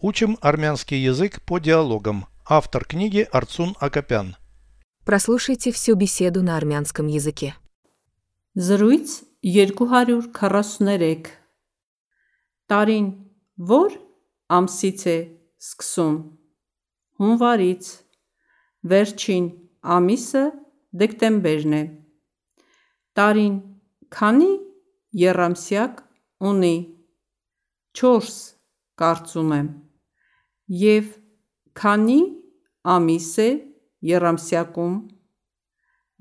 Учим армянский язык по диалогам. Автор книги Арцун Акопян. Прослушайте всю беседу на армянском языке. Զրույց 243 Տարին ո՞ր ամսից է սկսում Հունվարից Վերջին ամիսը դեկտեմբերն է Տարին քանի երամսյակ ունի 4 կարծում եմ Եվ քանի ամիս է երամսյակում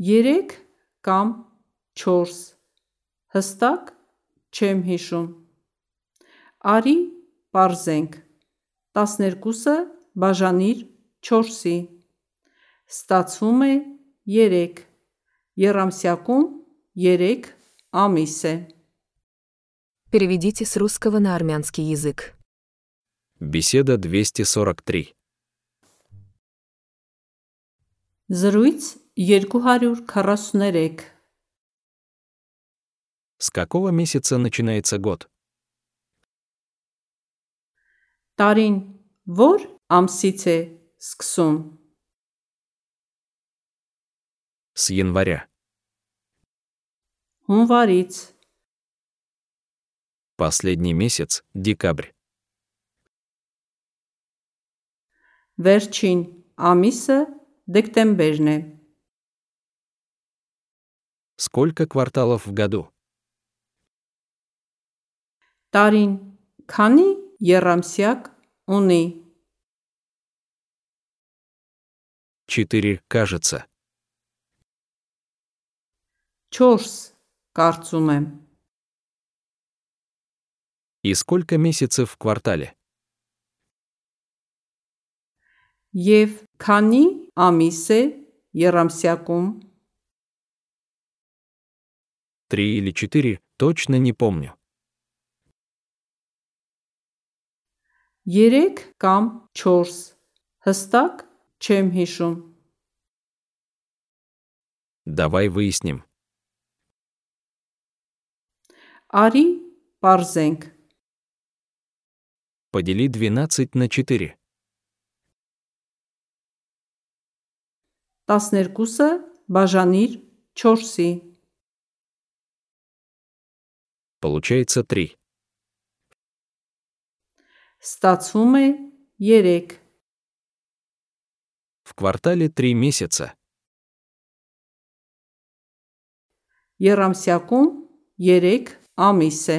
3 կամ 4 Հստակ չեմ հիշում Արի պարզենք 12-ը բաժանիր 4-ի Ստացվում է 3 Եռամսյակում 3 ամիս է Переведите с русского на армянский язык. Беседа 243. Զրույց 243 С какого месяца начинается год? Տարին ո՞ր ամսից է սկսում С января. Հունվարից Последний месяц – декабрь. Վերջին ամիսը դեկտեմբերն է Сколько кварталов в году? Տարին քանի եռամսյակ ունի Четыре, кажется. 4 կարծում եմ И сколько месяцев в квартале? Եվ քանի ամիս է եռամսյակում Три или четыре, точно не помню. 3 կամ 4 հստակ չեմ հիշում Давай выясним. Արի պարզենք Подели 12 на 4. 12-ը բաժանիր 4-ի Получается 3. Ստացվում է 3 В квартале 3 месяца. Եռամսյակում 3 ամիս է